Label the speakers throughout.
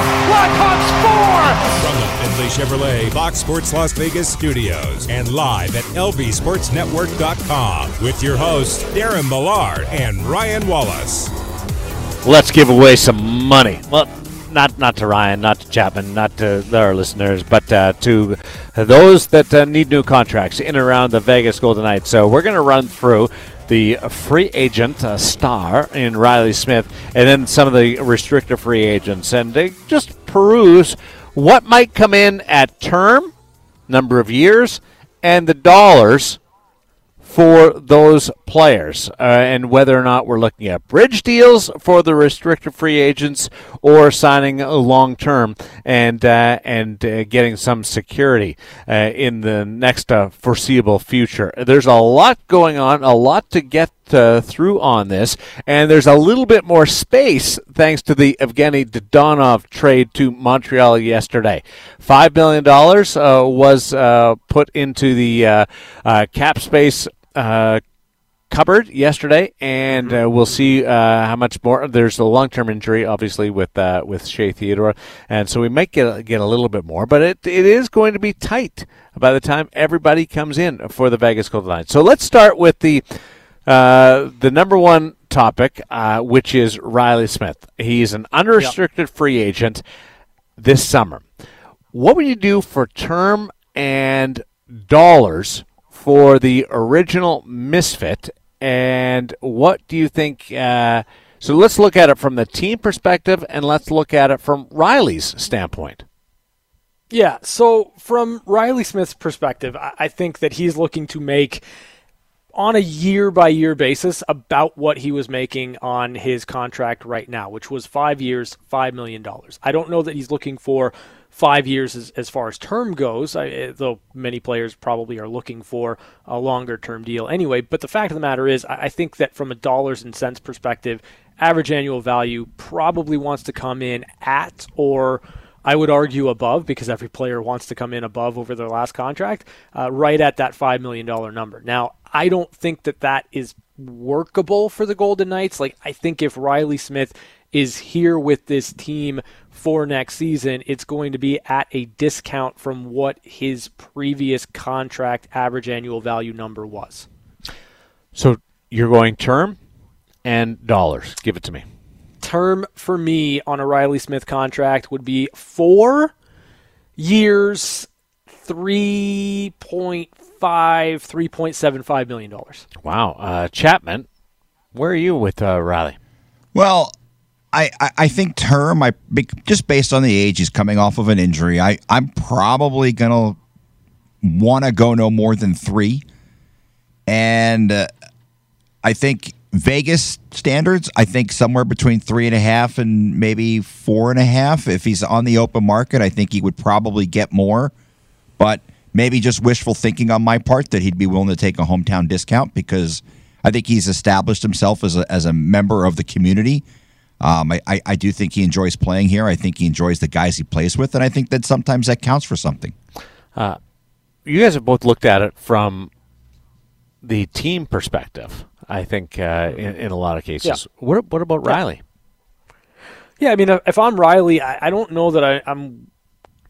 Speaker 1: five. Blackhawks four.
Speaker 2: From the Findlay Chevrolet Fox Sports Las Vegas studios and live at lvsportsnetwork.com with your hosts Darren Millard and Ryan Wallace.
Speaker 3: Let's give away some money. Well, not not to Ryan, not to Chapman, not to our listeners, but uh, to those that uh, need new contracts in and around the Vegas Golden Knights. So we're going to run through the free agent uh, star in Reilly Smith, and then some of the restricted free agents, and they just peruse what might come in at term, number of years, and the dollars for those players, uh, and whether or not we're looking at bridge deals for the restricted free agents or signing long term and uh, and uh, getting some security uh, in the next uh, foreseeable future. There's a lot going on, a lot to get uh, through on this, and there's a little bit more space thanks to the Evgeny Dadonov trade to Montreal yesterday. Five million dollars uh, was uh, put into the uh, cap space uh, cupboard yesterday, and uh, we'll see uh, how much more. There's a long-term injury, obviously, with uh, with Shea Theodore, and so we might get get a little bit more, but it it is going to be tight by the time everybody comes in for the Vegas Golden Knights. So let's start with the uh, the number one topic, uh, which is Reilly Smith. He's an unrestricted yep. free agent this summer. What would you do for term and dollars for the original Misfit, and what do you think? Uh, so let's look at it from the team perspective, and let's look at it from Reilly's standpoint.
Speaker 4: Yeah, so from Reilly Smith's perspective, I think that he's looking to make on a year by year basis about what he was making on his contract right now, which was five years, $5 million. I don't know that he's looking for five years as, as far as term goes, I, eh, though many players probably are looking for a longer term deal anyway. But the fact of the matter is, I, I think that from a dollars and cents perspective, average annual value probably wants to come in at or I would argue above because every player wants to come in above over their last contract, uh, right at that $5 million number. Now, I don't think that that is workable for the Golden Knights. Like, I think if Reilly Smith is here with this team for next season, it's going to be at a discount from what his previous contract average annual value number was.
Speaker 3: So you're going term and dollars. Give it to me.
Speaker 4: Term for me on a Reilly Smith contract would be four years, 3.5, $3.75 million.
Speaker 3: Wow. Uh, Chapman, where are you with uh, Reilly?
Speaker 5: Well, I, I, think term, I just based on the age, he's coming off of an injury. I, I'm probably to want to go no more than three. And uh, I think Vegas standards, I think somewhere between three and a half and maybe four and a half. If he's on the open market, I think he would probably get more. But maybe just wishful thinking on my part that he'd be willing to take a hometown discount because I think he's established himself as a, as a member of the community um, I, I, I, do think he enjoys playing here. I think he enjoys the guys he plays with, and I think that sometimes that counts for something. Uh,
Speaker 3: you guys have both looked at it from the team perspective. I think uh, in, in, a lot of cases. Yeah. What, what about yeah. Reilly?
Speaker 4: Yeah, I mean, if I'm Reilly, I, I don't know that I, am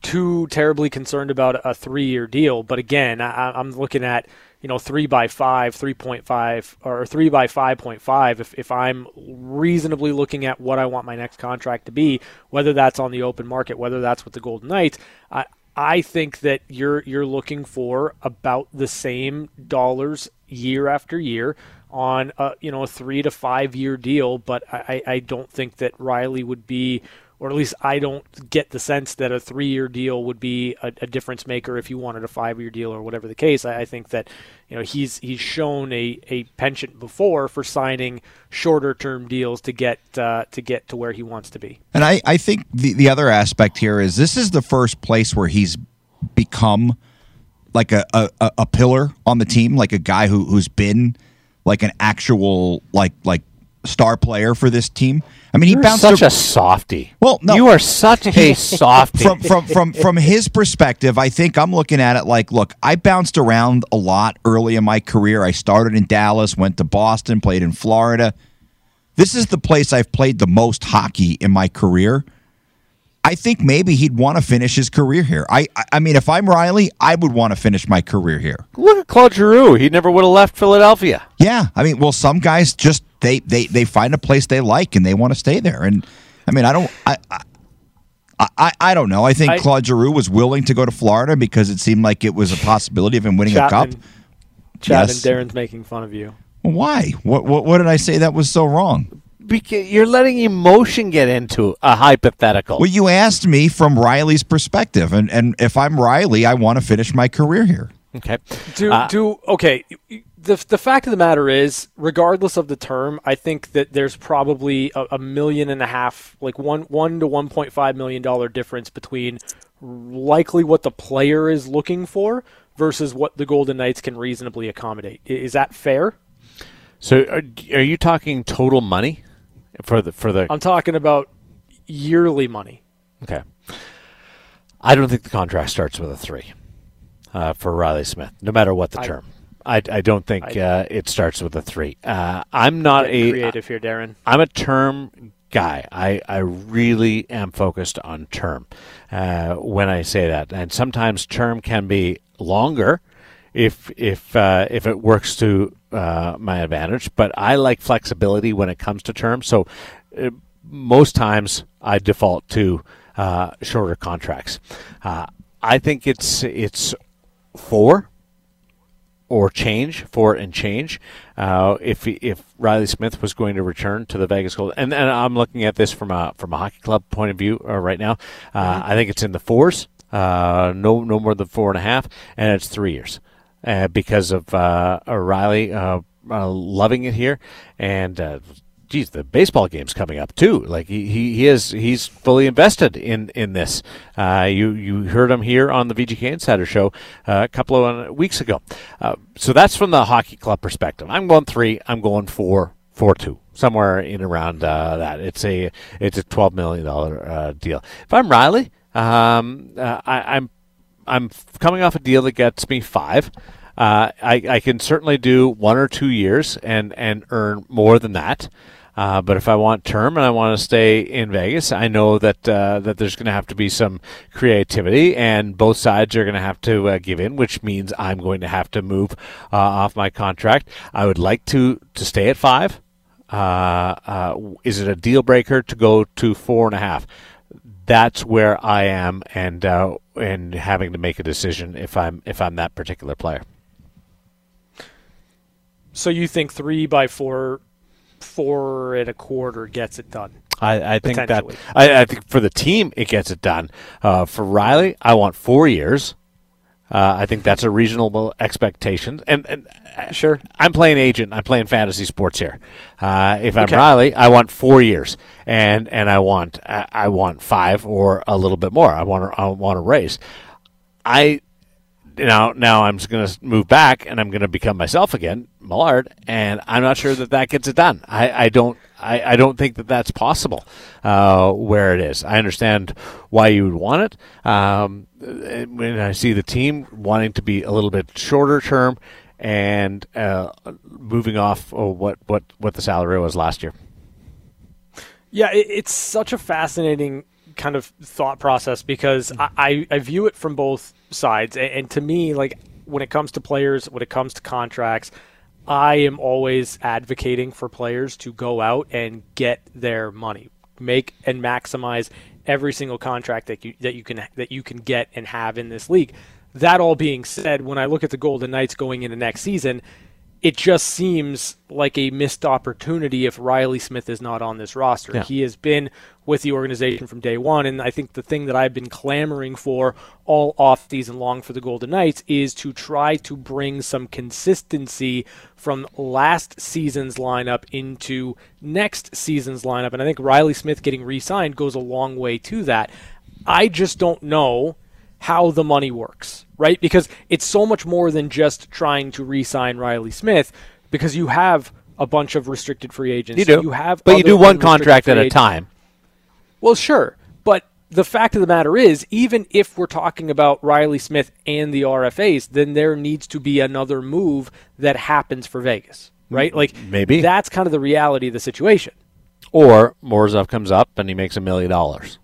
Speaker 4: too terribly concerned about a three-year deal. But again, I, I'm looking at you know, three by five, 3.5, or three by 5.5, if, if I'm reasonably looking at what I want my next contract to be, whether that's on the open market, whether that's with the Golden Knights, I, I think that you're you're looking for about the same dollars year after year on a, you know a three to five year deal, but I, I don't think that Riley would be or at least I don't get the sense that a three-year deal would be a, a difference maker if you wanted a five-year deal or whatever the case. I, I, think that you know he's he's shown a, a penchant before for signing shorter-term deals to get uh, to get to where he wants to be.
Speaker 5: And I, I think the the other aspect here is this is the first place where he's become like a, a, a pillar on the team, like a guy who who's been like an actual like like star player for this team. I mean,
Speaker 3: You're
Speaker 5: he bounced
Speaker 3: such a softy.
Speaker 5: Well, no,
Speaker 3: you are such a softy.
Speaker 5: from from from from his perspective, I think I'm looking at it like, look, I bounced around a lot early in my career. I started in Dallas, went to Boston, played in Florida. This is the place I've played the most hockey in my career. I think maybe he'd want to finish his career here. I, I mean, if I'm Reilly, I would want to finish my career here.
Speaker 3: Look at Claude Giroux; he never would have left Philadelphia.
Speaker 5: Yeah, I mean, well, some guys just they they they find a place they like and they want to stay there. And I mean, I don't, I, I, I, I don't know. I think I, Claude Giroux was willing to go to Florida because it seemed like it was a possibility of him winning
Speaker 4: Chapman,
Speaker 5: a cup.
Speaker 4: Chad yes. and Darren's making fun of you.
Speaker 5: Why? What, what what did I say that was so wrong?
Speaker 3: Because you're letting emotion get into a hypothetical.
Speaker 5: Well, you asked me from Reilly's perspective, and, and if I'm Reilly, I want to finish my career here.
Speaker 3: Okay.
Speaker 4: Do uh, do okay. The the fact of the matter is, regardless of the term, I think that there's probably a, a million and a half, like one one to one point five million dollar difference between likely what the player is looking for versus what the Golden Knights can reasonably accommodate. Is that fair?
Speaker 3: So, are, are you talking total money? For the for the.
Speaker 4: I'm talking about yearly money.
Speaker 3: Okay. I don't think the contract starts with a three uh, for Reilly Smith, no matter what the I, term. I, I don't think I, uh, it starts with a three. Uh, I'm not a
Speaker 4: creative here, Darren.
Speaker 3: I'm a term guy. I, I really am focused on term uh, when I say that, and sometimes term can be longer if if uh, if it works to uh, my advantage. But I like flexibility when it comes to terms. So uh, most times I default to uh, shorter contracts. Uh, I think it's it's four or change four and change. Uh, if if Reilly Smith was going to return to the Vegas Gold, and, and I'm looking at this from a from a hockey club point of view uh, right now, uh, mm-hmm. I think it's in the fours, uh, no no more than four and a half, and it's three years uh, because of uh, O'Reilly uh, uh, loving it here, and uh, geez, the baseball game's coming up too. Like he, he, he is he's fully invested in in this. Uh, you you heard him here on the VGK Insider Show uh, a couple of weeks ago. Uh, so that's from the hockey club perspective. I'm going three. I'm going four. Four two somewhere in around uh, that. It's a it's a twelve million dollar uh, deal. If I'm Reilly, um, I, I'm I'm coming off a deal that gets me five. Uh, I, I can certainly do one or two years and, and earn more than that. Uh, but if I want term and I want to stay in Vegas, I know that uh, that there's going to have to be some creativity, and both sides are going to have to uh, give in, which means I'm going to have to move uh, off my contract. I would like to to stay at five. Uh, uh, is it a deal breaker to go to four and a half? That's where I am, and uh, and having to make a decision if I'm if I'm that particular player.
Speaker 4: So you think three by four, four and a quarter gets it done?
Speaker 3: I, I think that I, I, think for the team it gets it done. Uh, for Reilly, I want four years. Uh, I think that's a reasonable expectation. And, and
Speaker 4: uh, sure,
Speaker 3: I'm playing agent. I'm playing fantasy sports here. Uh, if I'm okay. Reilly, I want four years, and and I want I want five or a little bit more. I want I want to raise. I now now I'm just going to move back and I'm going to become myself again, Millard, and I'm not sure that that gets it done. I, I don't I, I don't think that that's possible uh, where it is. I understand why you would want it. Um, when I see the team wanting to be a little bit shorter term and uh, moving off what what what the salary was last year.
Speaker 4: Yeah, it, it's such a fascinating kind of thought process because I, I view it from both sides. And, and to me, like when it comes to players, when it comes to contracts, I am always advocating for players to go out and get their money, make and maximize every single contract that you that you can that you can get and have in this league. That all being said, when I look at the Golden Knights going into next season, it just seems like a missed opportunity if Reilly Smith is not on this roster.
Speaker 3: Yeah.
Speaker 4: He has been with the organization from day one, and I think the thing that I've been clamoring for all off season long for the Golden Knights is to try to bring some consistency from last season's lineup into next season's lineup. And I think Reilly Smith getting re signed goes a long way to that. I just don't know how the money works, right? Because it's so much more than just trying to re-sign Reilly Smith, because you have a bunch of restricted free agents.
Speaker 3: You do.
Speaker 4: You have,
Speaker 3: but you do one contract at a
Speaker 4: agents.
Speaker 3: time.
Speaker 4: Well, sure, but the fact of the matter is, even if we're talking about Reilly Smith and the RFAs, then there needs to be another move that happens for Vegas, right? Like
Speaker 3: Maybe.
Speaker 4: that's kind of the reality of the situation.
Speaker 3: Or Morozov comes up and he makes a million dollars.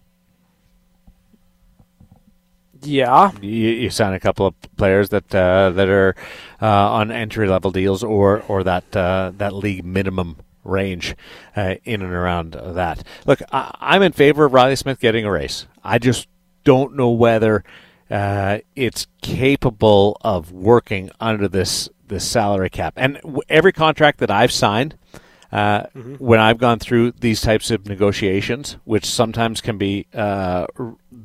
Speaker 4: Yeah,
Speaker 3: You, you sign a couple of players that uh, that are uh, on entry level deals or or that uh, that league minimum range uh, in and around that. Look, I, I'm in favor of Reilly Smith getting a race. I just don't know whether uh, it's capable of working under this this salary cap. And w- every contract that I've signed. Uh, When I've gone through these types of negotiations, which sometimes can be uh,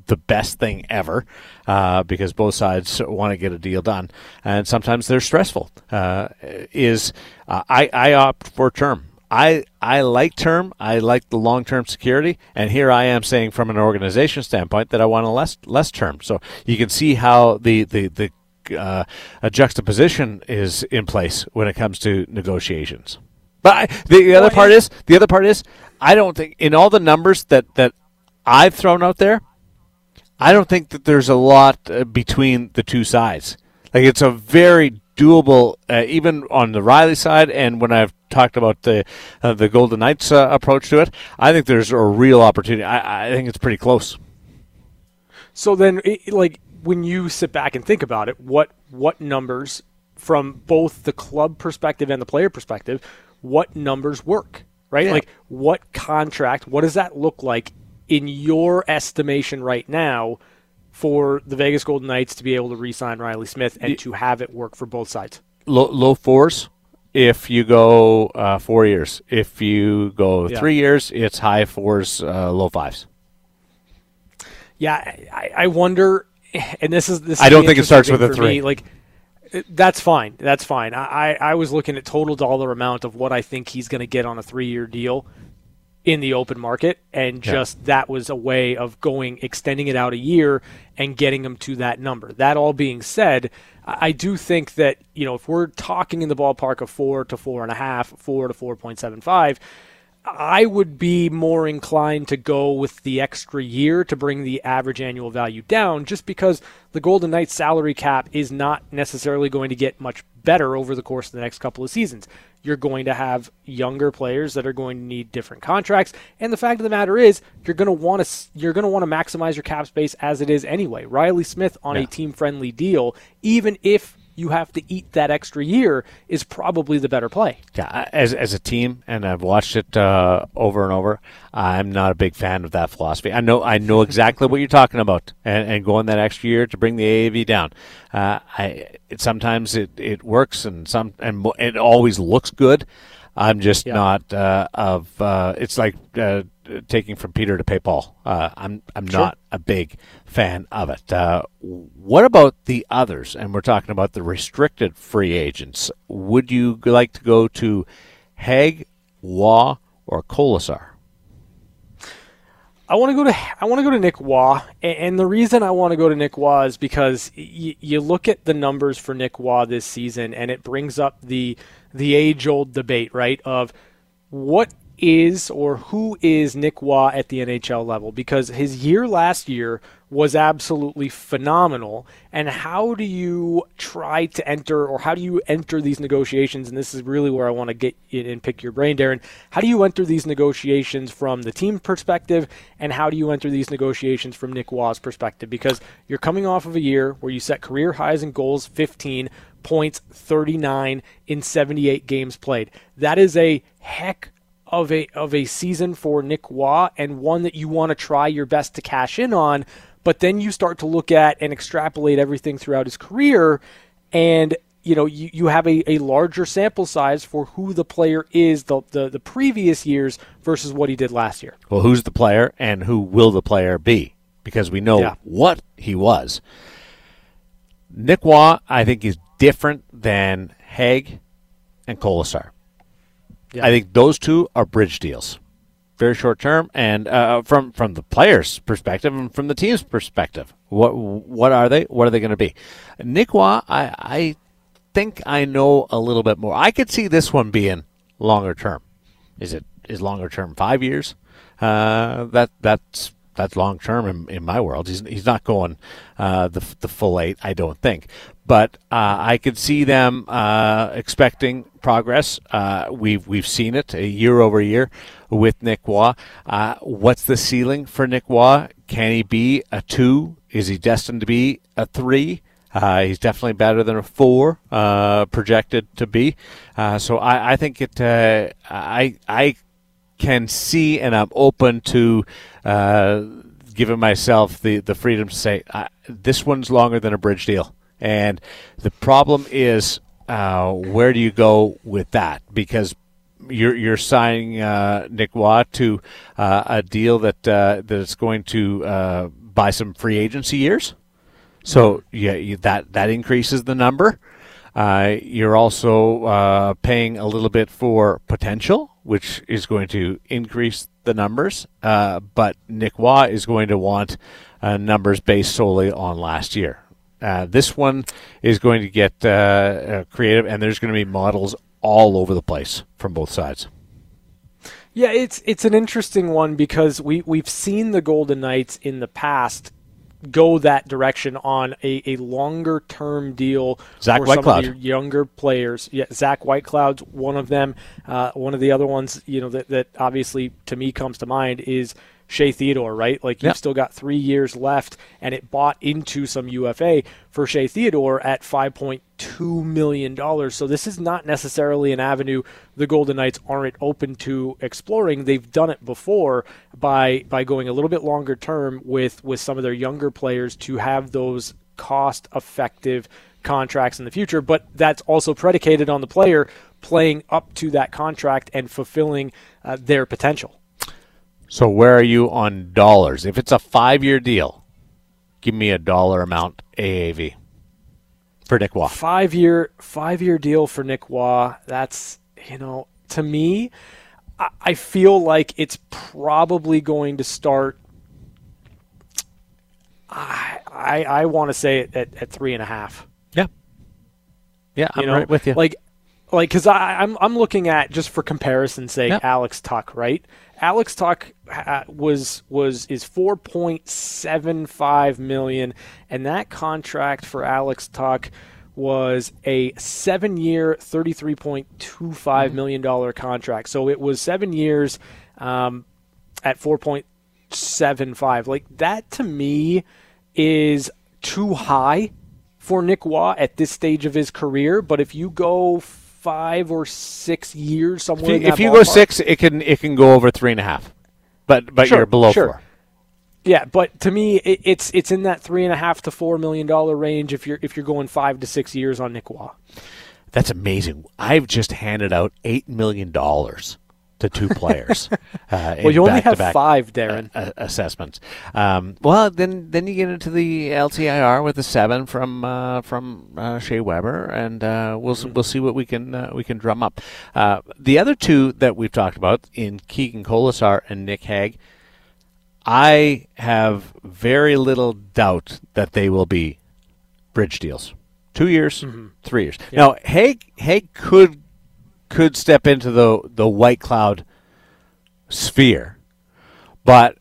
Speaker 3: the best thing ever, uh, because both sides want to get a deal done, and sometimes they're stressful. Uh, is uh, I, I opt for term. I I like term. I like the long term security, and here I am saying from an organization standpoint that I want a less less term. So you can see how the the the uh, a juxtaposition is in place when it comes to negotiations. But I, the, the other part is the other part is I don't think in all the numbers that that I've thrown out there, I don't think that there's a lot uh, between the two sides. Like it's a very doable, uh, even on the Reilly side, and when I've talked about the uh, the Golden Knights uh, approach to it, I think there's a real opportunity. I, I think it's pretty close.
Speaker 4: So then, it, like when you sit back and think about it, what what numbers from both the club perspective and the player perspective, what numbers work, right?
Speaker 3: Yeah.
Speaker 4: Like what contract, what does that look like in your estimation right now for the Vegas Golden Knights to be able to re-sign Reilly Smith and to have it work for both sides?
Speaker 3: Low, low fours. If you go uh, four years, if you go
Speaker 4: Yeah.
Speaker 3: three years, it's high fours, uh, low fives.
Speaker 4: Yeah, I, I wonder, and this is this.
Speaker 3: I don't think it starts with a
Speaker 4: for me,
Speaker 3: three.
Speaker 4: Like, that's fine. That's fine. I, I I was looking at total dollar amount of what I think he's going to get on a three-year deal in the open market, and
Speaker 3: Yeah.
Speaker 4: just that was a way of going extending it out a year and getting them to that number. That all being said, I I do think that you know if we're talking in the ballpark of four to four and a half, four to four point seven five. I would be more inclined to go with the extra year to bring the average annual value down just because the Golden Knights salary cap is not necessarily going to get much better over the course of the next couple of seasons. You're going to have younger players that are going to need different contracts, and the fact of the matter is, you're going to want to you're going to want to maximize your cap space as it is anyway. Reilly Smith on a team-friendly deal, even if you have to eat that extra year, is probably the better play.
Speaker 3: Yeah, as as a team, and I've watched it uh, over and over. I'm not a big fan of that philosophy. I know I know exactly what you're talking about, and, and going that extra year to bring the AAV down. Uh, I it, sometimes it, it works, and some and it always looks good. I'm just
Speaker 4: Yeah.
Speaker 3: not uh, of. Uh, it's like uh, taking from Peter to pay Paul. Uh, I'm I'm
Speaker 4: Sure.
Speaker 3: not a big fan of it. Uh, what about the others? And we're talking about the restricted free agents. Would you like to go to Hague, Roy, or Kolesar?
Speaker 4: I want to go to I want to go to Nick Roy, and the reason I want to go to Nick Roy is because y- you look at the numbers for Nick Roy this season, and it brings up the the age old debate, right? Of what is or who is Nick Roy at the NHL level? Because his year last year was absolutely phenomenal. And how do you try to enter, or how do you enter these negotiations? And this is really where I want to get in and pick your brain, Darren. How do you enter these negotiations from the team perspective, and how do you enter these negotiations from Nick Roy's perspective? Because you're coming off of a year where you set career highs in goals 15, points 39 in 78 games played. That is a heck of a of a season for Nick Roy and one that you want to try your best to cash in on, but then you start to look at and extrapolate everything throughout his career and you know you, you have a, a larger sample size for who the player is the, the the previous years versus what he did last year.
Speaker 3: Well, who's the player and who will the player be? Because we know
Speaker 4: Yeah.
Speaker 3: what he was. Nick Roy, I think, is different than Hague and Kolesar.
Speaker 4: Yeah.
Speaker 3: I think those two are bridge deals, very short term, and uh, from from the players' perspective and from the team's perspective, what what are they? What are they going to be? Nick Roy, I I think I know a little bit more. I could see this one being longer term. Is it is longer term five years? Uh, that that's that's long term in, in my world. He's he's not going uh, the the full eight, I don't think. But uh, I could see them uh, expecting progress. Uh, we've we've seen it year over year with Nick Roy. Uh, what's the ceiling for Nick Roy? Can he be a two? Is he destined to be a three? Uh, he's definitely better than a four uh, projected to be. Uh, so I, I think it. Uh, I I can see and I'm open to uh, giving myself the, the freedom to say this one's longer than a bridge deal. And the problem is uh, where do you go with that? Because you're you're signing uh, Nick Roy to uh, a deal that uh, that is going to uh, buy some free agency years. So yeah, you, that that increases the number. Uh, you're also uh, paying a little bit for potential, which is going to increase the numbers. Uh, but Nick Roy is going to want uh, numbers based solely on last year. Uh, this one is going to get uh, uh, creative, and there's going to be models all over the place from both sides.
Speaker 4: Yeah, it's it's an interesting one because we we've seen the Golden Knights in the past go that direction on a, a longer term deal
Speaker 3: Zach
Speaker 4: for some of your younger players. Yeah, Zach Whitecloud's one of them. Uh, one of the other ones, you know, that, that obviously to me comes to mind is Shea Theodore, right? Like you've
Speaker 3: Yeah.
Speaker 4: still got three years left, and it bought into some UFA for Shea Theodore at five point two million dollars. So this is not necessarily an avenue the Golden Knights aren't open to exploring. They've done it before by by going a little bit longer term with with some of their younger players to have those cost effective contracts in the future. But that's also predicated on the player playing up to that contract and fulfilling uh, their potential.
Speaker 3: So where are you on dollars? If it's a five year deal, give me a dollar amount AAV for Nick Roy.
Speaker 4: five year five year deal for Nick Roy. That's you know to me, I, I feel like it's probably going to start. I I, I want to say it at, at three and a half.
Speaker 3: Yeah. Yeah, I'm
Speaker 4: You know,
Speaker 3: right with you.
Speaker 4: Like, like because I'm I'm looking at just for comparison's sake,
Speaker 3: Yep.
Speaker 4: Alex Tuch, right? Alex Tuch was was is 4.75 million, and that contract for Alex Tuch was a seven-year, 33.25 million dollar contract. So it was seven years um, at 4.75. Like that to me is too high for Nick Roy at this stage of his career. But if you go five or six years
Speaker 3: if
Speaker 4: somewhere,
Speaker 3: you,
Speaker 4: in that
Speaker 3: if you go six, it can it can go over three and a half, but but
Speaker 4: Sure,
Speaker 3: you're below
Speaker 4: sure.
Speaker 3: four.
Speaker 4: yeah. But to me, it, it's it's in that three and a half to four million dollar range if you're if you're going five to six years on Nick Roy.
Speaker 3: That's amazing. I've just handed out eight million dollars to two players. uh,
Speaker 4: Well, you only have five, Darren.
Speaker 3: uh, assessments. Um, well, then then you get into the LTIR with the seven from uh, from uh, Shea Weber, and uh, we'll
Speaker 4: Mm-hmm.
Speaker 3: we'll see what we can uh, we can drum up. Uh, the other two that we've talked about in Keegan Kolesar and Nick Hague, I have very little doubt that they will be bridge deals. Two years,
Speaker 4: Mm-hmm.
Speaker 3: three years. Now, Hague Hague could could step into the the Whitecloud sphere, but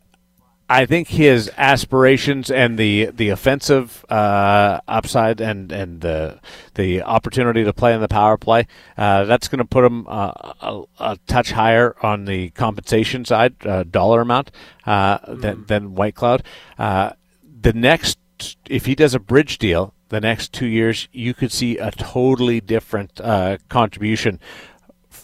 Speaker 3: I think his aspirations and the the offensive uh, upside and and the the opportunity to play in the power play uh, that's going to put him uh, a, a touch higher on the compensation side uh, dollar amount uh, than than Whitecloud. Uh, the next, if he does a bridge deal, the next two years, you could see a totally different uh, contribution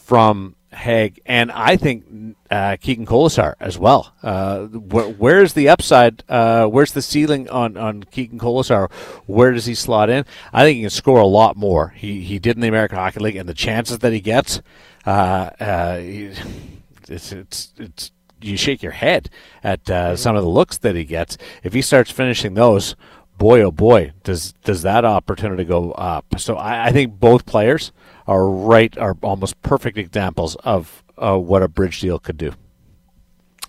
Speaker 3: from Hague, and I think uh, Keegan Kolesar as well. Uh, wh- where's the upside? Uh, where's the ceiling on, on Keegan Kolesar? Where does he slot in? I think he can score a lot more. He he did in the American Hockey League, and the chances that he gets, uh, uh, it's it's it's you shake your head at uh, some of the looks that he gets. If he starts finishing those, boy oh boy, does does that opportunity go up? So I, I think both players are right are almost perfect examples of uh, what a bridge deal could do.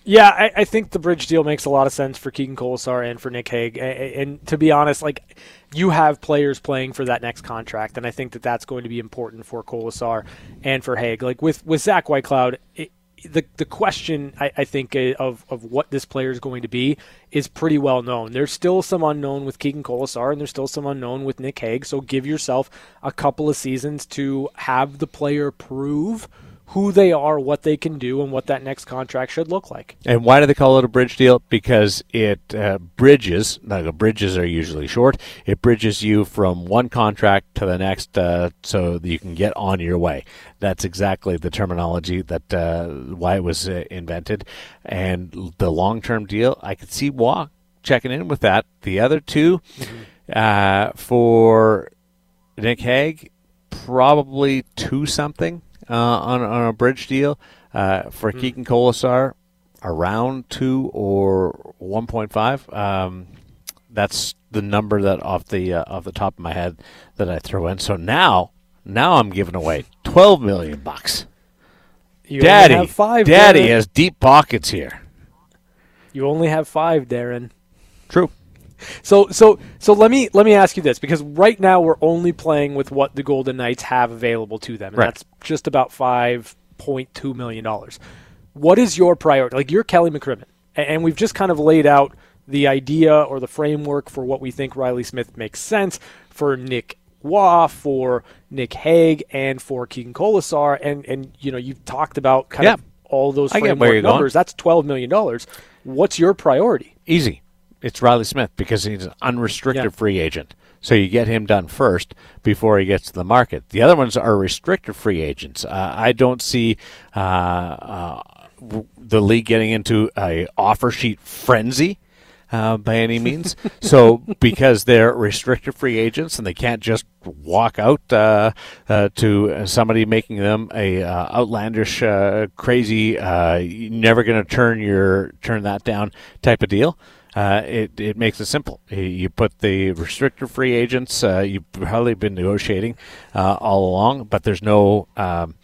Speaker 4: Yeah, I, I, think the bridge deal makes a lot of sense for Keegan Kolesar and for Nick Hague. And, and, to be honest, like you have players playing for that next contract, and I think that that's going to be important for Kolesar and for Hague. Like with with Zach Whitecloud, it, the the question I, I, think uh, of of what this player is going to be is pretty well known. There's still some unknown with Keegan Kolesar, and there's still some unknown with Nick Hague. So give yourself a couple of seasons to have the player prove who they are, what they can do, and what that next contract should look like.
Speaker 3: And why do they call it a bridge deal? Because it uh, bridges. Now, bridges are usually short. It bridges you from one contract to the next, uh, so that you can get on your way. That's exactly the terminology that uh, why it was uh, invented. And the long-term deal, I could see Roy checking in with that. The other 2 mm-hmm. Uh, for Nick Hague, probably two something uh, on, on a bridge deal. Uh, for mm. Keegan Kolesar, around two or 1.5. Um, that's the number that off the uh, off the top of my head that I throw in. So now, now I'm giving away 12 million bucks.
Speaker 4: You
Speaker 3: Daddy,
Speaker 4: five,
Speaker 3: Daddy
Speaker 4: Darren.
Speaker 3: has deep pockets here.
Speaker 4: You only have five, Darren.
Speaker 3: True.
Speaker 4: So so so let me let me ask you this because right now we're only playing with what the Golden Knights have available to them, and
Speaker 3: right.
Speaker 4: that's just about five point two million dollars. What is your priority? Like you're Kelly McCrimmon, and we've just kind of laid out the idea or the framework for what we think Reilly Smith makes sense for Nick Roy, for Nick Hague, and for Keegan Kolesar, and and you know you've talked about kind of all those framework numbers. Going. That's twelve million dollars. What's your priority?
Speaker 3: Easy it's Reilly Smith because he's an unrestricted yeah. free agent. So you get him done first before he gets to the market. The other ones are restricted free agents. Uh, I don't see uh, uh, the league getting into a offer sheet frenzy. Uh, by any means. so because they're restricted free agents and they can't just walk out uh, uh, to somebody making them a uh, outlandish, uh, crazy, uh, never going to turn your turn that down type of deal uh, it, it makes it simple. You put the restricted free agents, uh, you've probably been negotiating uh, all along, but there's no um,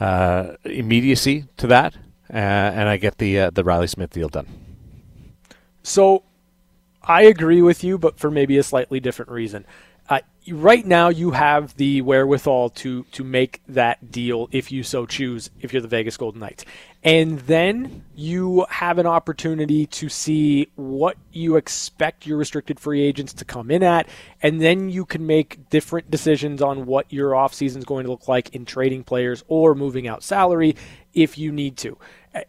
Speaker 3: uh, immediacy to that, uh, and I get the the Reilly Smith deal done.
Speaker 4: So I agree with you, but for maybe a slightly different reason right now you have the wherewithal to to make that deal if you so choose if you're the Vegas Golden Knights. And then you have an opportunity to see what you expect your restricted free agents to come in at and then you can make different decisions on what your offseason is going to look like in trading players or moving out salary if you need to.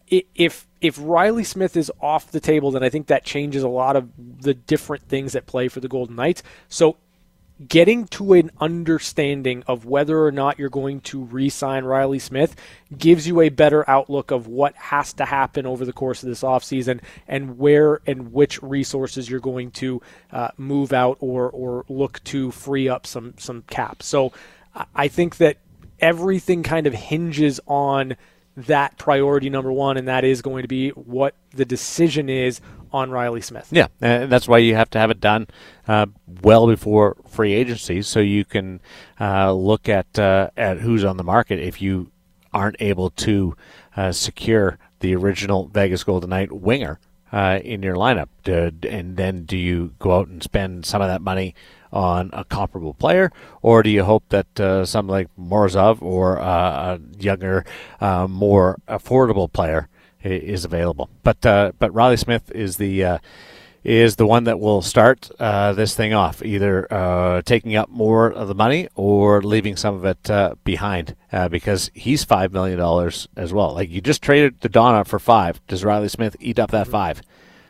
Speaker 4: If if Reilly Smith is off the table, then I think that changes a lot of the different things that play for the Golden Knights. So getting to an understanding of whether or not you're going to re sign Reilly Smith gives you a better outlook of what has to happen over the course of this offseason and where and which resources you're going to uh, move out or, or look to free up some, some cap. So I think that everything kind of hinges on that priority number one, and that is going to be what the decision is on Reilly Smith.
Speaker 3: Yeah, and that's why you have to have it done uh, well before free agency, so you can uh, look at uh, at who's on the market if you aren't able to uh, secure the original Vegas Golden Knight winger uh, in your lineup, and then do you go out and spend some of that money? on a comparable player, or do you hope that uh, something like Morozov or uh, a younger, uh, more affordable player is available? But uh, but Reilly Smith is the uh, is the one that will start uh, this thing off, either taking up more of the money or leaving some of it behind, because he's five million dollars as well. Like you just traded Dadonov for five. Does Reilly Smith eat up that five?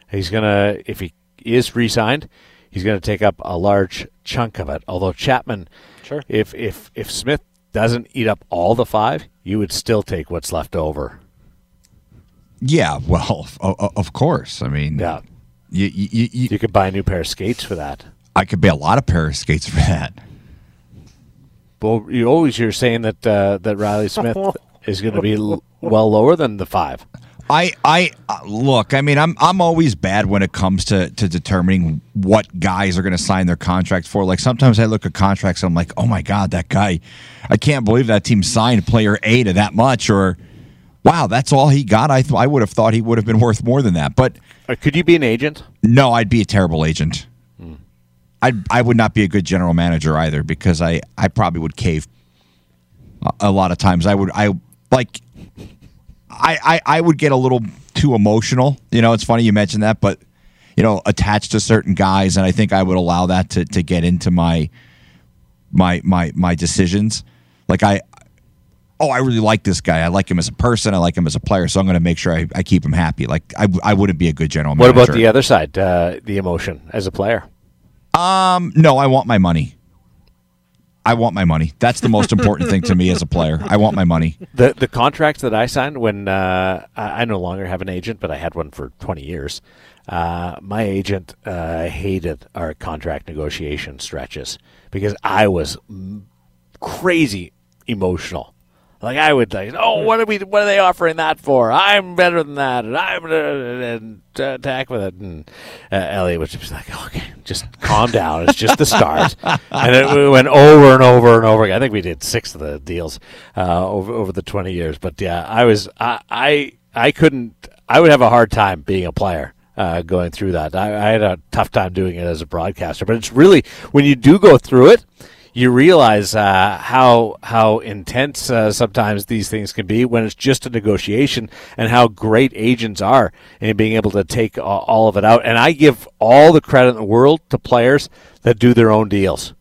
Speaker 3: He's gonna if he is re-signed he's going to take up a large chunk of it. Although Chapman,
Speaker 4: sure.
Speaker 3: if if if Smith doesn't eat up all the five, you would still take what's left over.
Speaker 5: Yeah, well, of, of course. I mean,
Speaker 3: Yeah.
Speaker 5: you, you, you,
Speaker 3: You could buy a new pair of skates for that.
Speaker 5: I could buy a lot of pair of skates for that.
Speaker 3: Well, you always you're saying that uh, that Reilly Smith is going to be l- well lower than the five.
Speaker 5: I, I uh, look. I mean, I'm I'm always bad when it comes to to determining what guys are going to sign their contracts for. Like sometimes I look at contracts, and I'm like, oh my god, that guy! I can't believe that team signed player A to that much, or wow, that's all he got. I th- I would have thought he would have been worth more than that, but
Speaker 3: Uh, could you be an agent?
Speaker 5: no, I'd be a terrible agent. I I would not be a good general manager either because I I probably would cave a, a lot of times. I would I like I, I I would get a little too emotional. You know, it's funny you mentioned that, but you know, attached to certain guys, and I think I would allow that to to get into my my my my decisions. Like I. Oh, I really like this guy. I like him as a person. I like him as a player. So I'm going to make sure I, I keep him happy. Like I, I wouldn't be a good general manager.
Speaker 3: What about the other side, uh, the emotion as a player?
Speaker 5: Um, no, I want my money. I want my money. That's the most important thing to me as a player. I want my money.
Speaker 3: The the contracts that I signed when uh, I, I no longer have an agent, but I had one for twenty years. Uh, my agent uh, hated our contract negotiation stretches because I was crazy emotional. Like I would like, oh, what are we? What are they offering that for? I'm better than that, and I'm uh, and uh, attack with it. And uh, Elliot was just like, okay, just calm down. It's just the start. and it we went over and over and over again. I think we did six of the deals uh, over over the twenty years. But yeah, I was I I, I couldn't. I would have a hard time being a player. Uh, going through that, I, I had a tough time doing it as a broadcaster. But it's really when you do go through it, you realize uh, how how intense uh, sometimes these things can be when it's just a negotiation, and how great agents are in being able to take all of it out. And I give all the credit in the world to players that do their own deals,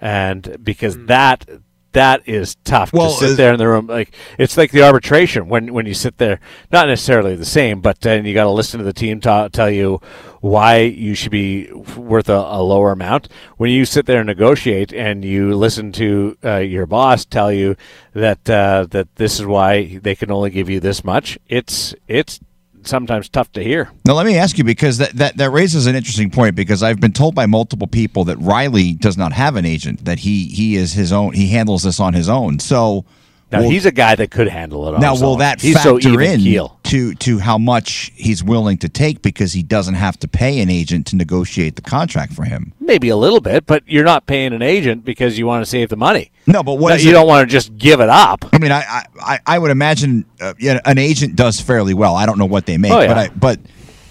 Speaker 3: and because that that is tough
Speaker 5: Well,
Speaker 3: to sit there in the room. Like it's like the arbitration when when you sit there, not necessarily the same, but then you got to listen to the team tell you why you should be worth a, a lower amount. When you sit there and negotiate, and you listen to uh, your boss tell you that uh, that this is why they can only give you this much, it's it's sometimes tough to hear.
Speaker 5: Now, let me ask you because that, that, that raises an interesting point because I've been told by multiple people that Reilly does not have an agent, that he, he is his own, he handles this on his own. So
Speaker 3: Now
Speaker 5: will-
Speaker 3: he's a guy that could handle it.
Speaker 5: Now will that
Speaker 3: he's
Speaker 5: factor
Speaker 3: so
Speaker 5: in
Speaker 3: keel.
Speaker 5: to to how much he's willing to take because he doesn't have to pay an agent to negotiate the contract for him?
Speaker 3: Maybe a little bit, but you're not paying an agent because you want to save the money.
Speaker 5: No, but what
Speaker 3: No, you
Speaker 5: it-
Speaker 3: don't want to just give it up.
Speaker 5: I mean, I I, I- I would imagine uh, you know, an agent does fairly well. I don't know what they make,
Speaker 3: Oh, yeah.
Speaker 5: but I, but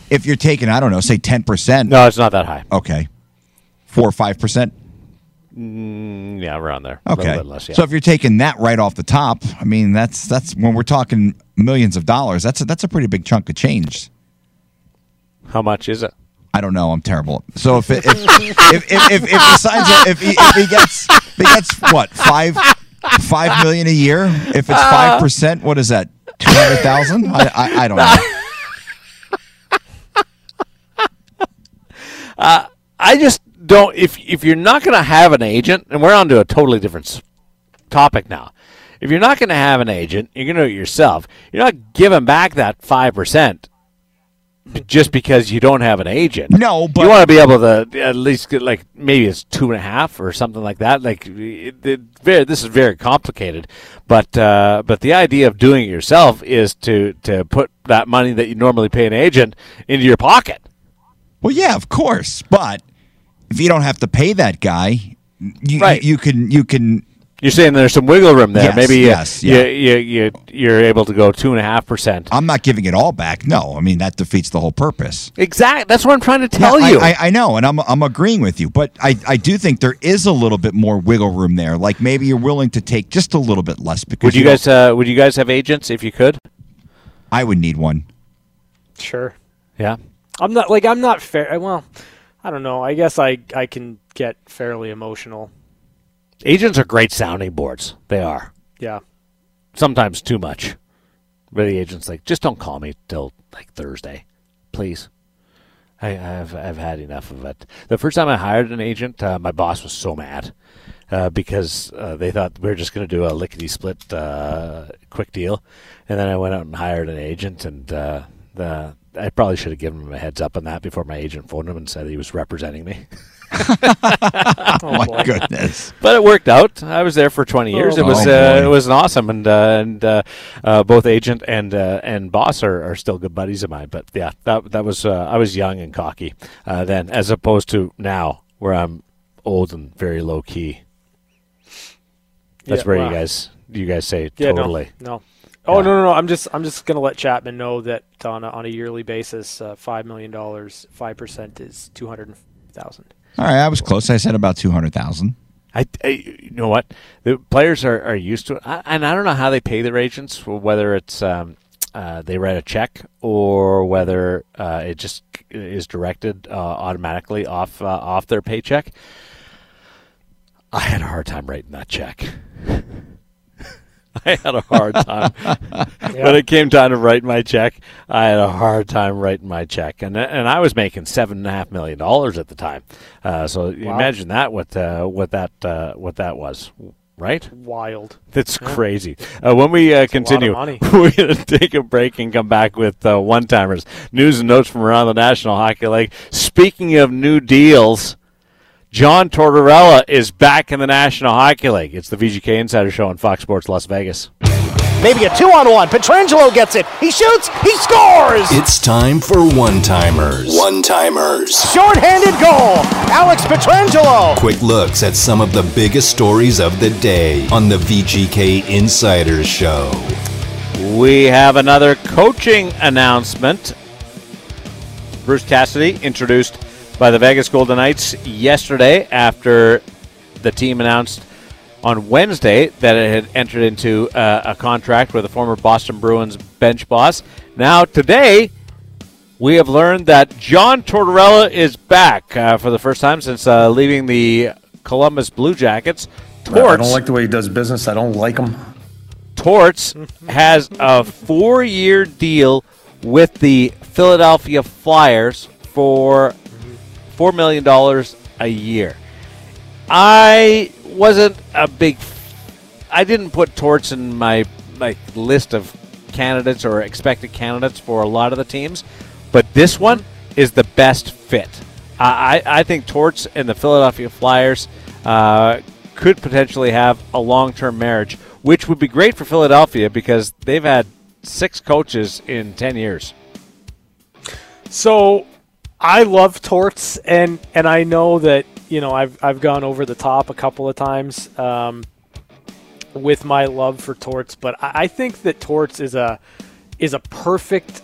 Speaker 5: if you're taking, I don't know, say ten percent,
Speaker 3: No, it's not that high.
Speaker 5: okay, four or five percent,
Speaker 3: Mm, Yeah, around there.
Speaker 5: Okay.
Speaker 3: little bit less, yeah.
Speaker 5: So if you're taking that right off the top, I mean, that's that's when we're talking millions of dollars. That's a, that's a pretty big chunk of change.
Speaker 3: How much is it?
Speaker 5: I don't know. I'm terrible. So if it, if, if, if, if, if he signs a, if he, if he gets if he gets what five five million a year, if it's five percent, what is that? Two hundred thousand? I, I I don't know.
Speaker 3: I just don't. If if you're not going to have an agent, and we're on to a totally different topic now. If you're not going to have an agent, you're going to do it yourself. You're not giving back that five percent just because you don't have an agent.
Speaker 5: No, but-
Speaker 3: you want to be able to at least get like maybe it's two and a half or something like that. Like it, it, very, this is very complicated, but uh, but the idea of doing it yourself is to to put that money that you normally pay an agent into your pocket.
Speaker 5: Well, yeah, of course, but if you don't have to pay that guy, you
Speaker 3: Right.
Speaker 5: you can you can
Speaker 3: You're saying there's some wiggle room there.
Speaker 5: Yes,
Speaker 3: Maybe you,
Speaker 5: yes,
Speaker 3: you,
Speaker 5: yeah.
Speaker 3: you, you, you're able to go two and a half percent.
Speaker 5: I'm not giving it all back. No, I mean that defeats the whole purpose.
Speaker 3: Exactly. That's what I'm trying to tell
Speaker 5: Yeah,
Speaker 3: you.
Speaker 5: I, I know, and I'm I'm agreeing with you, but I, I do think there is a little bit more wiggle room there. Like maybe you're willing to take just a little bit less because
Speaker 3: would you
Speaker 5: don't-
Speaker 3: guys uh, Would you guys have agents if you could?
Speaker 5: I would need one.
Speaker 4: Sure.
Speaker 3: Yeah.
Speaker 4: I'm not like I'm not fair. Well, I don't know. I guess I I can get fairly emotional.
Speaker 3: Agents are great sounding boards. They are
Speaker 4: Yeah.
Speaker 3: sometimes too much. But the agent's like, just don't call me till like Thursday, please. I, have I've had enough of it. The first time I hired an agent, uh, my boss was so mad uh, because uh, they thought we were just going to do a lickety split uh, quick deal, and then I went out and hired an agent, and uh, the I probably should have given him a heads up on that before my agent phoned him and said he was representing me.
Speaker 5: oh my goodness!
Speaker 3: But it worked out. I was there for 20 years.
Speaker 5: Oh,
Speaker 3: it was
Speaker 5: boy.
Speaker 3: uh, it was an awesome, and uh, and uh, uh, both agent and uh, and boss are, are still good buddies of mine. But yeah, that that was uh, I was young and cocky uh, then, as opposed to now, where I'm old and very low key. That's
Speaker 4: Yeah,
Speaker 3: where
Speaker 4: wow.
Speaker 3: you guys you guys say
Speaker 4: Yeah,
Speaker 3: totally.
Speaker 4: no, no. Oh
Speaker 3: Yeah.
Speaker 4: no, no, no! I'm just, I'm just gonna let Chapman know that on a, on a yearly basis, uh, five million dollars, five percent is two hundred thousand.
Speaker 5: All right, I was close. I said about two hundred thousand.
Speaker 3: I, I, you know what? The players are, are used to it, I, and I don't know how they pay their agents, whether it's um, uh, they write a check or whether uh, it just is directed uh, automatically off uh, off their paycheck. I had a hard time writing that check. I had a hard time when it came time to write my check. I had a hard time writing my check, and and I was making seven and a half million dollars at the time. Uh, so you imagine that what uh, what that uh, what that was, right?
Speaker 4: Wild.
Speaker 3: That's crazy. Uh, when we uh, continue, we're going to take a break and come back with uh, one timers, news and notes from around the National Hockey League. Speaking of new deals, John Tortorella is back in the National Hockey League. It's the VGK Insider Show on Fox Sports Las Vegas.
Speaker 6: Maybe a two on one. Pietrangelo gets it. He shoots. He scores.
Speaker 7: It's time for one timers. One timers.
Speaker 6: Short-handed goal. Alex Pietrangelo.
Speaker 7: Quick looks at some of the biggest stories of the day on the VGK Insider Show.
Speaker 3: We have another coaching announcement. Bruce Cassidy introduced by the Vegas Golden Knights yesterday after the team announced on Wednesday that it had entered into uh, a contract with a former Boston Bruins bench boss. Now, today, we have learned that John Tortorella is back uh, for the first time since uh, leaving the Columbus Blue Jackets.
Speaker 8: I don't like the way he does business. I don't like him.
Speaker 3: Torts has a four year deal with the Philadelphia Flyers for $4 million a year. I wasn't a big. I didn't put Torts in my like list of candidates or expected candidates for a lot of the teams, but this one is the best fit. I, I I think Torts and the Philadelphia Flyers uh, could potentially have a long term marriage, which would be great for Philadelphia because they've had six coaches in 10 years.
Speaker 4: So I love torts, and and I know that you know I've I've gone over the top a couple of times um, with my love for torts, but I, I think that torts is a is a perfect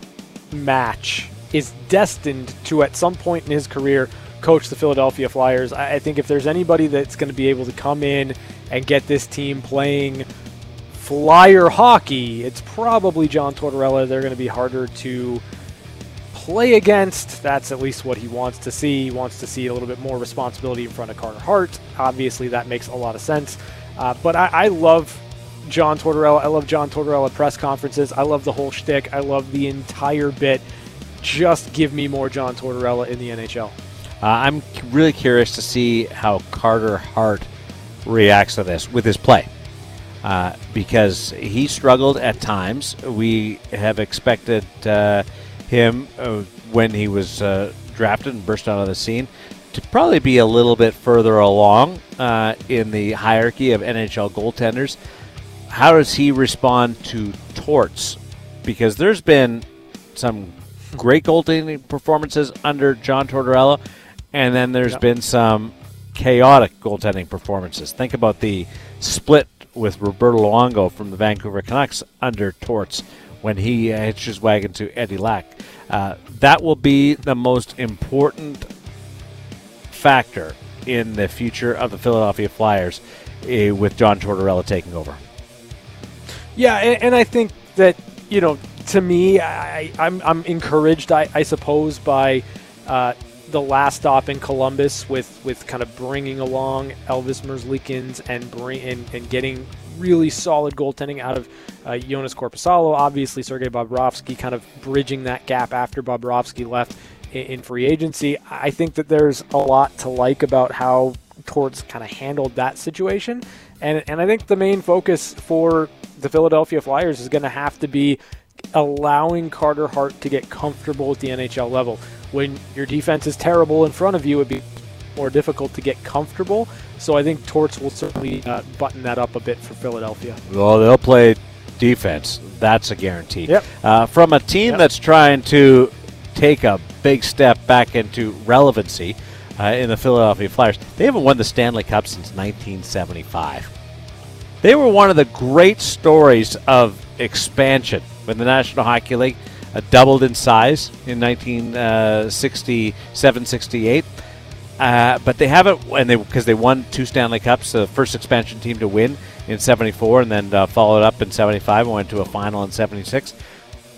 Speaker 4: match. Is destined to at some point in his career coach the Philadelphia Flyers. I, I think if there's anybody that's going to be able to come in and get this team playing flyer hockey, it's probably John Tortorella. They're going to be harder to play against. That's at least what he wants to see. He wants to see a little bit more responsibility in front of Carter Hart. Obviously, that makes a lot of sense. Uh, but I, I love John Tortorella. I love John Tortorella press conferences. I love the whole shtick. I love the entire bit. Just give me more John Tortorella in the NHL.
Speaker 3: Uh, I'm really curious to see how Carter Hart reacts to this with his play. Uh, because he struggled at times. We have expected uh, him, uh, when he was uh, drafted and burst out of the scene, to probably be a little bit further along uh, in the hierarchy of NHL goaltenders. How does he respond to torts? Because there's been some great goaltending performances under John Tortorella, and then there's
Speaker 4: Yep.
Speaker 3: been some chaotic goaltending performances. Think about the split with Roberto Luongo from the Vancouver Canucks under Torts when he hitched his wagon to Eddie Lack. Uh, that will be the most important factor in the future of the Philadelphia Flyers uh, with John Tortorella taking over.
Speaker 4: Yeah, and, and I think that you know, to me, I, I'm I'm encouraged, I, I suppose, by uh, the last stop in Columbus with with kind of bringing along Elvis Merzlikins and bring and, and getting really solid goaltending out of uh, Joonas Korpisalo. Obviously, Sergei Bobrovsky kind of bridging that gap after Bobrovsky left in, in free agency. I think that there's a lot to like about how Torts kind of handled that situation. And, and I think the main focus for the Philadelphia Flyers is going to have to be allowing Carter Hart to get comfortable at the NHL level. When your defense is terrible in front of you, it'd be more difficult to get comfortable. So I think Torts will certainly uh, button that up a bit for Philadelphia.
Speaker 3: Well, they'll play defense. That's a guarantee.
Speaker 4: Yep.
Speaker 3: Uh, from a team
Speaker 4: Yep.
Speaker 3: that's trying to take a big step back into relevancy uh, in the Philadelphia Flyers, they haven't won the Stanley Cup since 1975. They were one of the great stories of expansion when the National Hockey League uh, doubled in size in 1967 68. Uh, but they haven't, and they because they won two Stanley Cups, the first expansion team to win in '74, and then uh, followed up in '75 and went to a final in '76.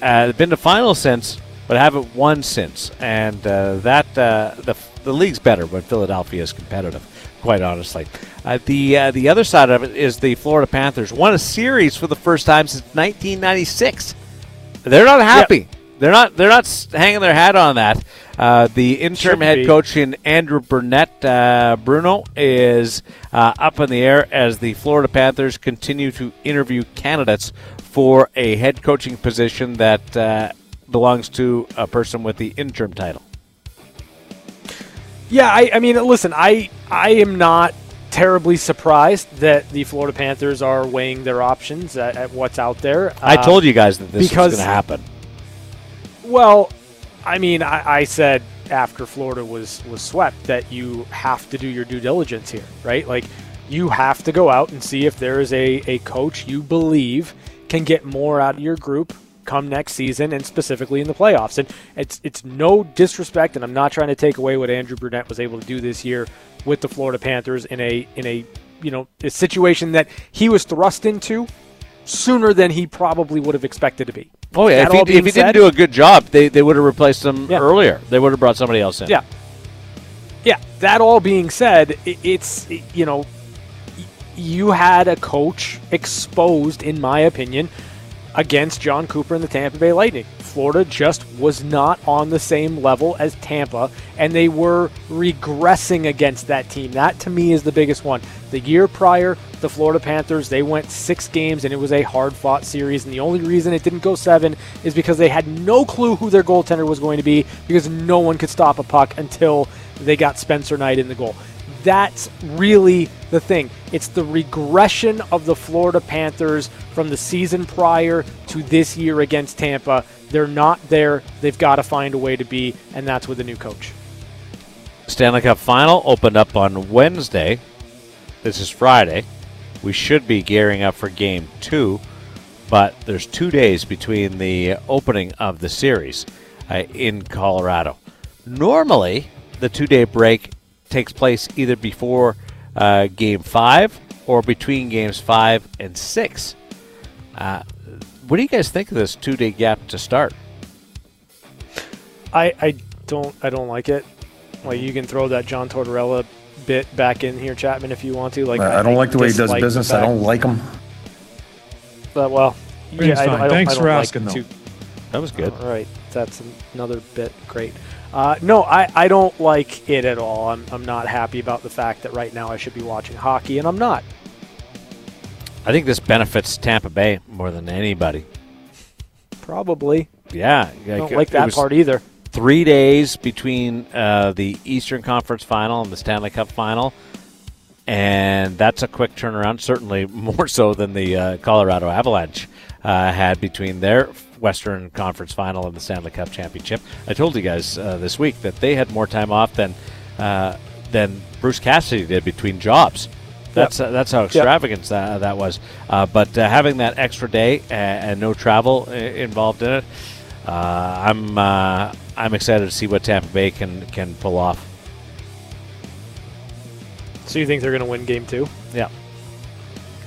Speaker 3: Uh, they've been to finals since, but haven't won since, and uh, that uh, the the league's better when Philadelphia is competitive. Quite honestly, uh, the uh, the other side of it is the Florida Panthers won a series for the first time since 1996. They're not happy. They're not. They're not hanging their hat on that. Uh, the interim
Speaker 4: Shouldn't
Speaker 3: head
Speaker 4: be.
Speaker 3: coach in Andrew Brunette uh, Bruno is uh, up in the air as the Florida Panthers continue to interview candidates for a head coaching position that uh, belongs to a person with the interim title.
Speaker 4: Yeah, I, I mean, listen, I I am not terribly surprised that the Florida Panthers are weighing their options at, at what's out there.
Speaker 3: I
Speaker 4: Uh,
Speaker 3: told you guys that this was going to happen.
Speaker 4: Well, I mean, I, I said after Florida was was swept that you have to do your due diligence here, right? Like you have to go out and see if there is a, a coach you believe can get more out of your group come next season and specifically in the playoffs. And it's it's no disrespect, and I'm not trying to take away what Andrew Brunette was able to do this year with the Florida Panthers in a in a you know a situation that he was thrust into sooner than he probably would have expected to be.
Speaker 3: Oh yeah,
Speaker 4: That
Speaker 3: if he, if he
Speaker 4: said-
Speaker 3: didn't do a good job, they, they would have replaced him
Speaker 4: Yeah.
Speaker 3: earlier. They would have brought somebody else in.
Speaker 4: Yeah. Yeah. That all being said, it's, you know, you had a coach exposed, in my opinion, against Jon Cooper and the Tampa Bay Lightning. Florida just was not on the same level as Tampa, and they were regressing against that team. That, to me, is the biggest one. The year prior, the Florida Panthers, they went six games, and it was a hard fought series. And the only reason it didn't go seven is because they had no clue who their goaltender was going to be because no one could stop a puck until they got Spencer Knight in the goal. That's really the thing. It's the regression of the Florida Panthers from the season prior to this year against Tampa. They're not there. They've got to find a way to be, and that's with a new coach.
Speaker 3: Stanley Cup final opened up on Wednesday. This is Friday. We should be gearing up for game two, but there's two days between the opening of the series uh, in Colorado. Normally, the two day break takes place either before uh, game five or between games five and six. Uh, what do you guys think of this two day gap to start?
Speaker 4: I, I don't I don't like it. Like you can throw that John Tortorella bit back in here, Chapman, if you want to. Like
Speaker 8: I don't like the way he does business. I don't like him.
Speaker 4: But well, yeah, I, I don't,
Speaker 9: Thanks
Speaker 4: I don't
Speaker 9: for
Speaker 4: like
Speaker 9: asking, though.
Speaker 4: to-
Speaker 3: That was good.
Speaker 4: All right, that's another bit. Great. Uh, no, I, I don't like it at all. I'm, I'm not happy about the fact that right now I should be watching hockey, and I'm not.
Speaker 3: I think this benefits Tampa Bay more than anybody.
Speaker 4: Probably.
Speaker 3: Yeah,
Speaker 4: I don't like that part either.
Speaker 3: Three days between uh, the Eastern Conference Final and the Stanley Cup Final, and that's a quick turnaround. Certainly more so than the uh, Colorado Avalanche uh, had between their Western Conference Final and the Stanley Cup Championship. I told you guys uh, this week that they had more time off than uh, than Bruce Cassidy did between jobs. That's uh, that's how extravagant that, that was. Uh, but uh, having that extra day and, and no travel uh, involved in it, uh, I'm uh, I'm excited to see what Tampa Bay can can pull off.
Speaker 4: So you think they're going to win game two?
Speaker 3: Yeah.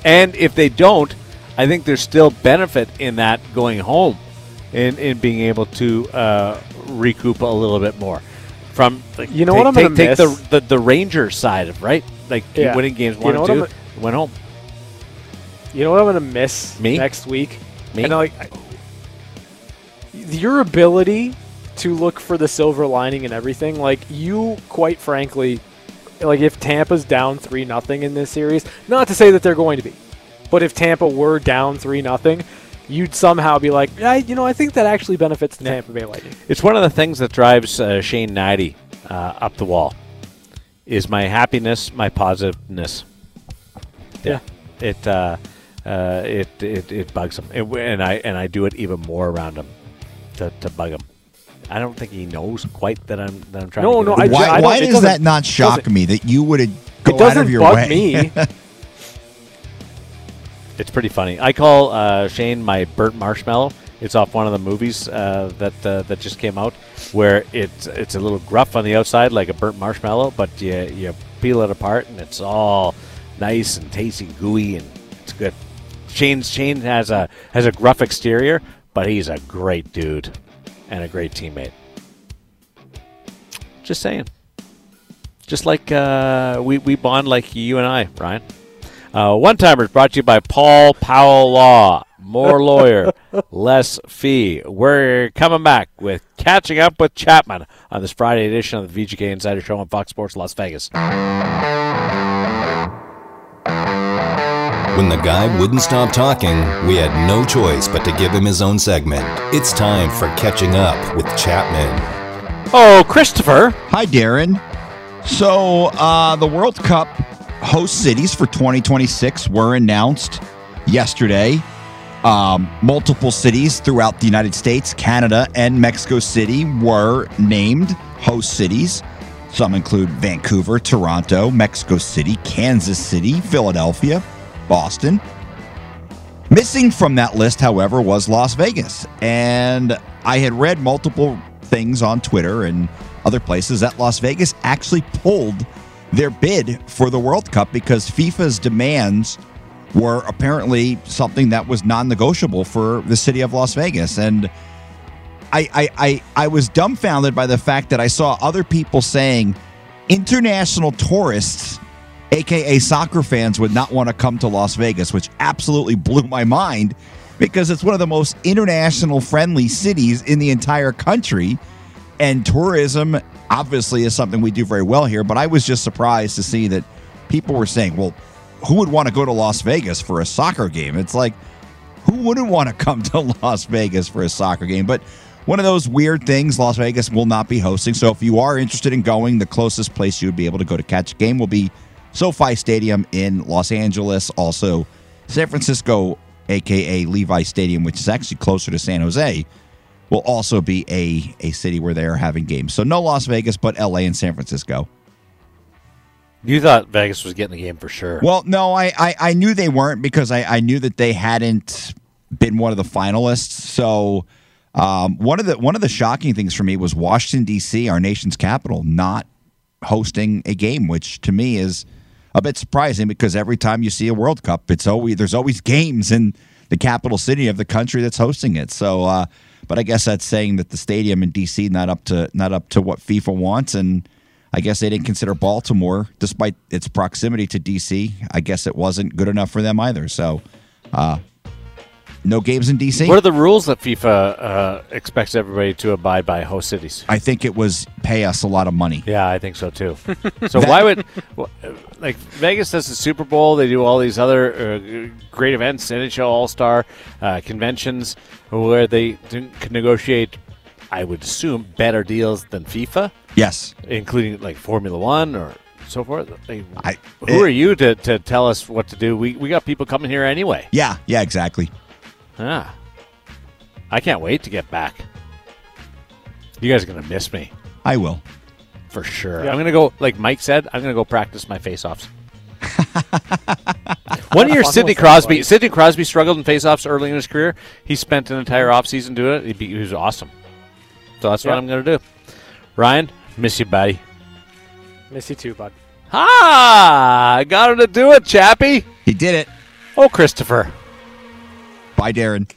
Speaker 3: And if they don't, I think there's still benefit in that going home, in in being able to uh, recoup a little bit more from. Like,
Speaker 4: You know
Speaker 3: take,
Speaker 4: what I'm
Speaker 3: take,
Speaker 4: gonna
Speaker 3: take
Speaker 4: miss?
Speaker 3: the, the the Rangers side of right, like
Speaker 4: Yeah.
Speaker 3: winning games
Speaker 4: You
Speaker 3: one
Speaker 4: know
Speaker 3: and two,
Speaker 4: I'm
Speaker 3: went home.
Speaker 4: You know what I'm going to miss
Speaker 3: Me?
Speaker 4: next week?
Speaker 3: Me?
Speaker 4: And like I- your ability to look for the silver lining and everything, like you, quite frankly, like if Tampa's down three nothing in this series, not to say that they're going to be, but if Tampa were down three nothing, you'd somehow be like, yeah, you know, I think that actually benefits the Tampa Bay Lightning.
Speaker 3: It's one of the things that drives uh, Shane Hnidy uh, up the wall. Is my happiness, my positiveness.
Speaker 4: Yeah.
Speaker 3: It uh, uh, it, it it bugs him, and, and I and I do it even more around him to, to bug him. I don't think he knows quite that I'm that I'm trying.
Speaker 4: No,
Speaker 3: to
Speaker 4: no,
Speaker 3: get
Speaker 4: I
Speaker 5: why
Speaker 4: don't-
Speaker 5: why does that not shock me that you would go
Speaker 4: It
Speaker 5: out
Speaker 4: doesn't
Speaker 5: of your
Speaker 4: bug
Speaker 5: way?
Speaker 4: me.
Speaker 3: It's pretty funny. I call uh, Shane my burnt marshmallow. It's off one of the movies uh, that uh, that just came out, where it's it's a little gruff on the outside, like a burnt marshmallow, but you you peel it apart and it's all nice and tasty, gooey, and it's good. Shane Shane has a has a gruff exterior, but he's a great dude and a great teammate. Just saying. Just like uh, we we bond like you and I, Ryan. Uh, One timers brought to you by Paul Powell Law. More lawyer, less fee. We're coming back with catching up with Chapman on this Friday edition of the VGK Insider Show on Fox Sports Las Vegas.
Speaker 7: When the guy wouldn't stop talking, we had no choice but to give him his own segment. It's time for Catching Up with Chapman.
Speaker 3: Oh, Christopher.
Speaker 5: Hi, Darren. So, uh, the World Cup host cities for 2026 were announced yesterday. Um, multiple cities throughout the United States, Canada, and Mexico City were named host cities. Some include Vancouver, Toronto, Mexico City, Kansas City, Philadelphia, Boston. Missing from that list, however, was Las Vegas. And I had read multiple things on Twitter and other places that Las Vegas actually pulled their bid for the World Cup because FIFA's demands were apparently something that was non negotiable for the city of Las Vegas. And I, I, I, I was dumbfounded by the fact that I saw other people saying international tourists, aka soccer fans, would not want to come to Las Vegas, which absolutely blew my mind because it's one of the most international friendly cities in the entire country. And tourism obviously is something we do very well here, but I was just surprised to see that people were saying, well, who would want to go to Las Vegas for a soccer game? It's like, who wouldn't want to come to Las Vegas for a soccer game? But one of those weird things, Las Vegas will not be hosting. So if you are interested in going, the closest place you would be able to go to catch a game will be SoFi Stadium in Los Angeles. Also, San Francisco, aka Levi Stadium, which is actually closer to San Jose, will also be a, a city where they are having games. So no Las Vegas, but LA and San Francisco.
Speaker 3: You thought Vegas was getting the game for sure.
Speaker 5: Well, no, I, I, I knew they weren't because I, I knew that they hadn't been one of the finalists. So um, one of the one of the shocking things for me was Washington D.C., our nation's capital, not hosting a game, which to me is a bit surprising because every time you see a World Cup, it's always there's always games in the capital city of the country that's hosting it. So, uh, but I guess that's saying that the stadium in D.C. not up to not up to what FIFA wants and. I guess they didn't consider Baltimore, despite its proximity to DC. I guess it wasn't good enough for them either. So, uh, no games in DC.
Speaker 3: What are the rules that FIFA uh, expects everybody to abide by host cities?
Speaker 5: I think it was pay us a lot of money.
Speaker 3: Yeah, I think so too. so why would like Vegas does the Super Bowl? They do all these other uh, great events, NHL All Star uh, conventions, where they can negotiate. I would assume better deals than FIFA,
Speaker 5: Yes,
Speaker 3: including like Formula One or so forth. Like,
Speaker 5: I-
Speaker 3: who
Speaker 5: it-
Speaker 3: are you to, to tell us what to do? We we got people coming here anyway.
Speaker 5: yeah, yeah, exactly.
Speaker 3: Ah, I can't wait to get back. You guys are gonna miss me.
Speaker 5: I will.
Speaker 3: For sure.
Speaker 4: Yeah.
Speaker 3: I'm going to go, like Mike said, I'm going to go practice my face offs. One year,
Speaker 4: fun
Speaker 3: Sidney
Speaker 4: was that,
Speaker 3: Crosby.
Speaker 4: buddy?
Speaker 3: Sidney Crosby struggled in face-offs early in his career. He spent an entire offseason doing it. He, be, he was awesome. So that's what
Speaker 4: Yeah.
Speaker 3: I'm going to do. Ryan, miss you, buddy.
Speaker 4: Miss you too, bud.
Speaker 3: Ah, I got him to do it, Chappie.
Speaker 5: He did it.
Speaker 3: Oh, Christopher.
Speaker 5: Bye, Darren.